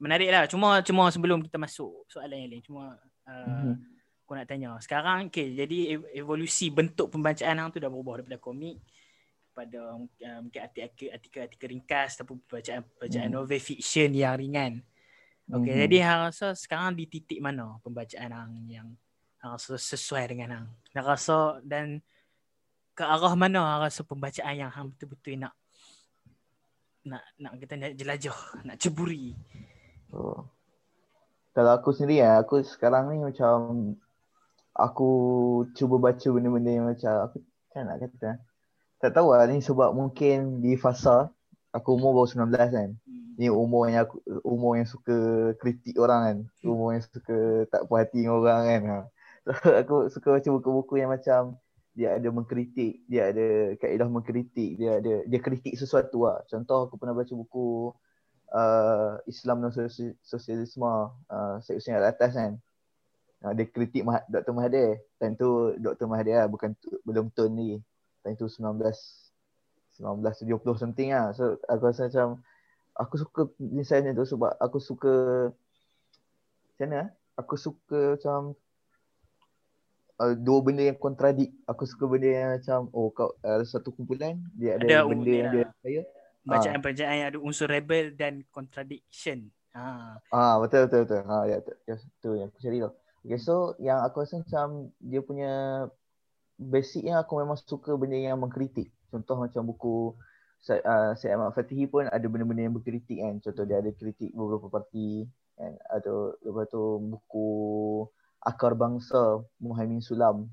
menarik lah. Cuma cuma sebelum kita masuk soalan yang lain. Cuma uh, mm-hmm. aku nak tanya. Sekarang okay, jadi evolusi bentuk pembacaan hang tu dah berubah daripada komik pada uh, mungkin artikel-artikel ringkas ataupun bacaan bacaan mm. novel fiction yang ringan. Okay, mm-hmm. jadi hang rasa sekarang di titik mana pembacaan hang yang hang rasa sesuai dengan hang? Hang rasa dan ke arah mana hang rasa pembacaan yang hang betul-betul nak nak nak kita nak jelajah, nak ceburi. Oh. Kalau aku sendiri ya, aku sekarang ni macam aku cuba baca benda-benda yang macam aku kan nak kata. Tak tahu lah ni sebab mungkin di fasa aku umur baru 19 kan. Hmm. Ni umur yang aku umur yang suka kritik orang kan. Umur yang suka tak puas hati dengan orang kan. Ha. So, aku suka baca buku-buku yang macam dia ada mengkritik, dia ada kaedah mengkritik, dia ada dia kritik sesuatu lah. Contoh aku pernah baca buku uh, Islam dan Sosialisme uh, Syed Hussein Al-Atas kan. Uh, dia kritik Mah- Dr. Mahathir. Time tu Dr. Mahathir lah, bukan tu, belum Tun ni. Time tu 19 1970 something lah. So aku rasa macam aku suka desain tu sebab aku suka macam mana? Aku suka macam uh, dua benda yang kontradik. Aku suka benda yang macam oh kau uh, satu kumpulan dia ada, ada benda yang dia percaya. Bacaan-bacaan yang ada unsur rebel dan contradiction. Ha. Ah betul betul betul. Ha ya tu, ya, tu yang aku cari tu. Okay so yang aku rasa macam dia punya basicnya aku memang suka benda yang mengkritik. Contoh macam buku Syed uh, Ahmad Fatihi pun ada benda-benda yang berkritik kan. Contoh dia ada kritik beberapa parti kan. Atau lepas tu buku akar bangsa Muhaimin Sulam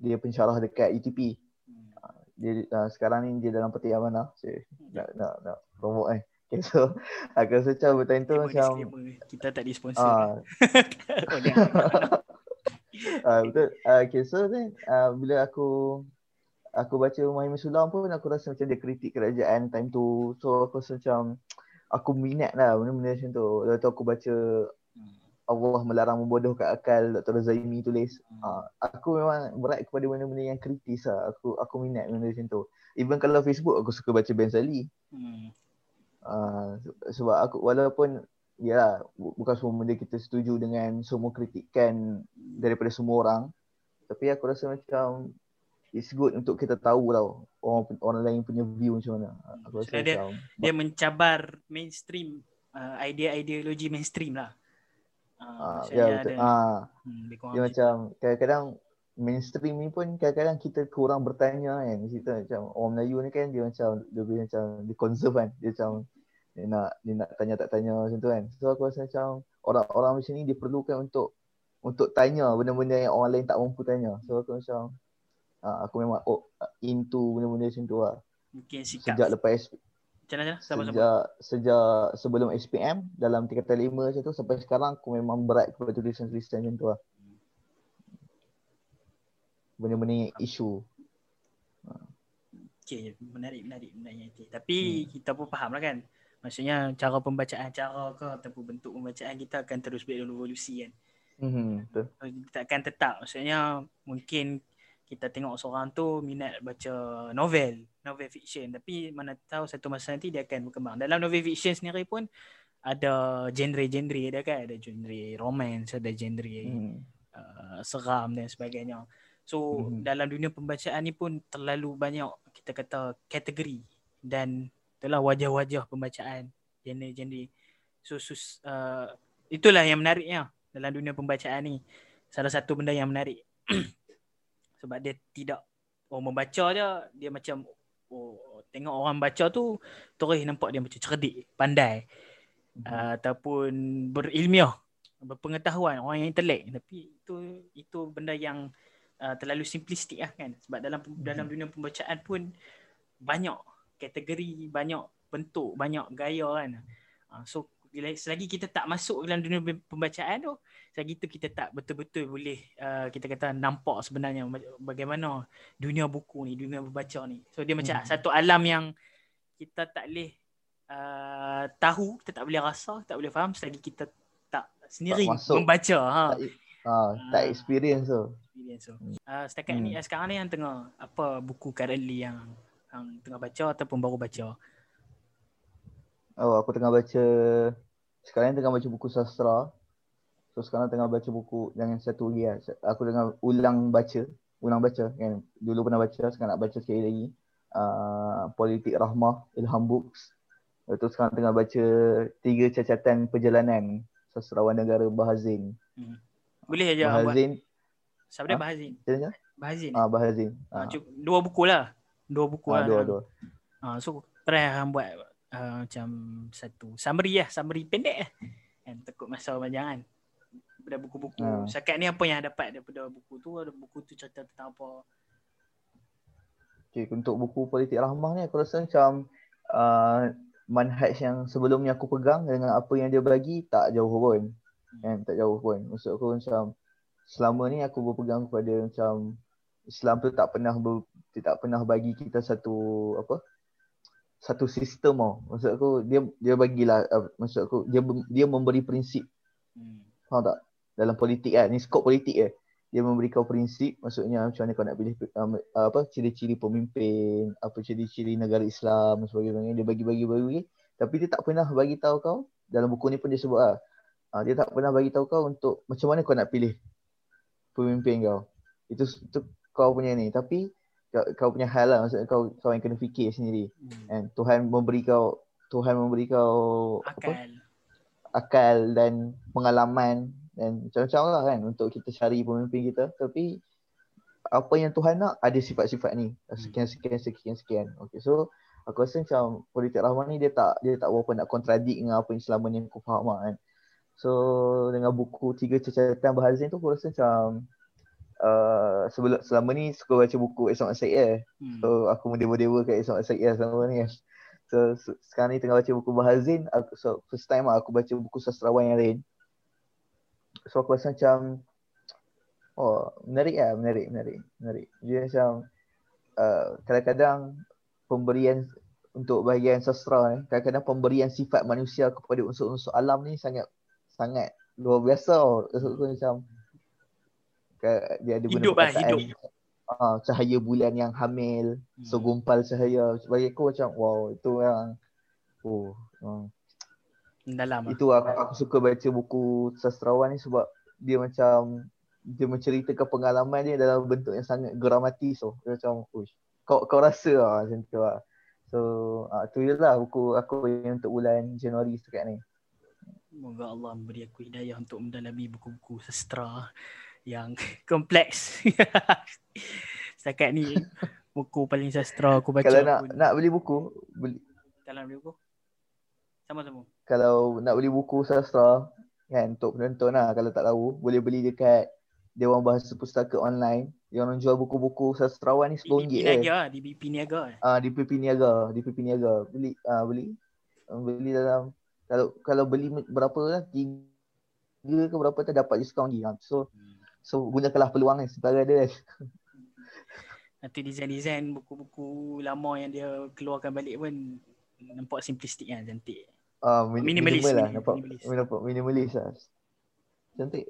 dia pensyarah dekat UTP ah, dia uh, sekarang ni dia dalam peti amanah so, hmm. nak nak nak promote eh. Okay, so aku rasa macam bertanya tu macam kita tak di sponsor. Uh, uh, betul. Uh, okay so then uh, bila aku aku baca Muhaimin Sulam pun aku rasa macam dia kritik kerajaan time tu. So aku rasa macam aku minat lah benda-benda macam tu. Lepas tu aku baca Allah melarang membodohkan akal Dr. Zaimi tulis. Hmm. Uh, aku memang berat kepada benda-benda yang kritis lah. Aku aku minat benda macam tu. Even kalau Facebook aku suka baca Ben Sali. Hmm. Uh, sebab aku walaupun ya bukan semua benda kita setuju dengan semua kritikan daripada semua orang. Tapi aku rasa macam it's good untuk kita tahu tau orang orang lain punya view macam mana. Aku rasa dia, macam, dia mencabar mainstream uh, idea ideologi mainstream lah. Ah, ya betul. Ah. Hmm, dia macam kadang-kadang mainstream ni pun kadang-kadang kita kurang bertanya kan. Kita macam orang Melayu ni kan dia macam lebih macam di conserve kan. Dia macam dia nak dia nak tanya tak tanya macam tu kan. So aku rasa macam orang-orang macam ni diperlukan untuk untuk tanya benda-benda yang orang lain tak mampu tanya. So aku macam ah, aku memang oh, into benda-benda macam tu lah. Mungkin sikap. Sejak lepas macam mana? Sama -sama. Sejak, sejak sebelum SPM dalam tingkatan lima macam tu sampai sekarang aku memang berat kepada tulisan-tulisan macam tu lah. Benda-benda isu. Okay, menarik, menarik, menarik. Okay. Tapi hmm. kita pun faham lah kan. Maksudnya cara pembacaan cara ke ataupun bentuk pembacaan kita akan terus berevolusi kan. Hmm, betul. Kita akan tetap. Maksudnya mungkin kita tengok seorang tu minat baca novel, novel fiction tapi mana tahu satu masa nanti dia akan berkembang. Dalam novel fiction sendiri pun ada genre-genre dia kan, ada genre romance, ada genre hmm. uh, seram dan sebagainya. So hmm. dalam dunia pembacaan ni pun terlalu banyak kita kata kategori dan itulah wajah-wajah pembacaan genre-genre. So sus, uh, itulah yang menariknya dalam dunia pembacaan ni. Salah satu benda yang menarik. sebab dia tidak oh membaca je dia macam oh tengok orang baca tu terus nampak dia macam cerdik pandai mm-hmm. uh, ataupun berilmiah berpengetahuan orang yang intelek tapi itu itu benda yang uh, terlalu simplistik lah kan sebab dalam mm-hmm. dalam dunia pembacaan pun banyak kategori banyak bentuk banyak gaya kan uh, so selagi kita tak masuk dalam dunia pembacaan tu selagi tu kita tak betul-betul boleh uh, kita kata nampak sebenarnya bagaimana dunia buku ni dunia membaca ni. So dia macam hmm. satu alam yang kita tak boleh uh, tahu kita tak boleh rasa tak boleh faham selagi kita tak sendiri tak membaca. Ha. Tak, uh, tak experience tu. Experience tu. Uh, setakat hmm. ni sekarang ni yang tengah apa buku currently yang yang tengah baca ataupun baru baca Oh, aku tengah baca sekarang tengah baca buku sastra. So sekarang tengah baca buku yang satu lagi lah. Aku tengah ulang baca. Ulang baca kan. Dulu pernah baca, sekarang nak baca sekali lagi. Uh, Politik Rahmah, Ilham Books. Lepas sekarang tengah baca tiga cacatan perjalanan sastrawan negara Bahazin. Hmm. Boleh aja Bahazin. Siapa ha? Bahazin? Bahazin. Ah Bahazin. Ah, ha. Dua buku lah. Dua buku ha, lah. Dua, dua. Ah, so try hang buat uh, macam satu summary lah, summary pendek lah. Kan takut masa panjang kan. Daripada buku-buku. Ha. Sekat ni apa yang dapat daripada buku tu? Ada buku tu cerita tentang apa? Okay, untuk buku politik rahmah ni aku rasa macam uh, manhaj yang sebelumnya aku pegang dengan apa yang dia bagi tak jauh pun. Kan, tak jauh pun. Maksud aku macam selama ni aku berpegang kepada macam Islam tu tak pernah ber, tak pernah bagi kita satu apa satu sistem oh. Maksud aku dia dia bagilah uh, maksud aku dia dia memberi prinsip. Hmm. Faham tak? Dalam politik kan. Ni skop politik eh. Dia memberi kau prinsip maksudnya macam mana kau nak pilih um, apa ciri-ciri pemimpin, apa ciri-ciri negara Islam dan sebagainya. Dia bagi-bagi bagi tapi dia tak pernah bagi tahu kau dalam buku ni pun dia sebut ah. Uh, dia tak pernah bagi tahu kau untuk macam mana kau nak pilih pemimpin kau. Itu, itu kau punya ni. Tapi kau, kau punya hal lah. Maksudnya kau kau yang kena fikir sendiri. Hmm. and Tuhan memberi kau Tuhan memberi kau akal apa? akal. Dan pengalaman dan macam-macam lah kan untuk kita cari pemimpin kita. Tapi apa yang Tuhan nak ada sifat-sifat ni. Sekian sekian sekian sekian. Okay so aku rasa macam politik rahman ni dia tak dia tak berapa nak kontradik dengan apa yang selama ni aku faham lah kan. So dengan buku tiga cacatan bahazin tu aku rasa macam uh, sebelum selama ni suka baca buku Esok Asyik hmm. So aku mendewa-dewa kat Esok Asyik selama ni kan. So, so sekarang ni tengah baca buku Bahazin aku, So first time lah aku baca buku sastrawan yang lain So aku rasa macam Oh menarik lah menarik menarik menarik Dia macam uh, kadang-kadang pemberian untuk bahagian sastra ni kadang-kadang pemberian sifat manusia kepada unsur-unsur alam ni sangat sangat luar biasa oh. So, aku macam dia ada hidup lah, hidup. Uh, cahaya bulan yang hamil, hmm. segumpal cahaya. Bagi aku macam wow, itu yang oh, uh. dalam. Lah. Itu aku, aku suka baca buku sastrawan ni sebab dia macam dia menceritakan pengalaman dia dalam bentuk yang sangat gramatis so. Dia macam, uish, kau kau rasa lah macam tu lah. So, uh, tu je lah buku aku yang untuk bulan Januari sekarang ni. Semoga Allah memberi aku hidayah untuk mendalami buku-buku sastra yang kompleks. Setakat ni buku paling sastra aku baca. Kalau nak pun. nak beli buku, beli. Kalau beli buku. Sama-sama. Kalau nak beli buku sastra kan untuk penonton lah kalau tak tahu boleh beli dekat Dewan Bahasa Pustaka online yang jual buku-buku sastrawan ni RM10 eh. Niaga, di BP Niaga. Ah di BP Niaga, di BP Niaga. Beli ah beli. Beli dalam kalau kalau beli berapa lah? Tiga ke berapa tu dapat diskaun lagi. So hmm. So gunakanlah peluang ni sementara dia. Nanti design-design buku-buku lama yang dia keluarkan balik pun nampak simplistik kan cantik. Ah uh, minimalis, minimal lah nampak minimalis. nampak minimalis lah. Cantik.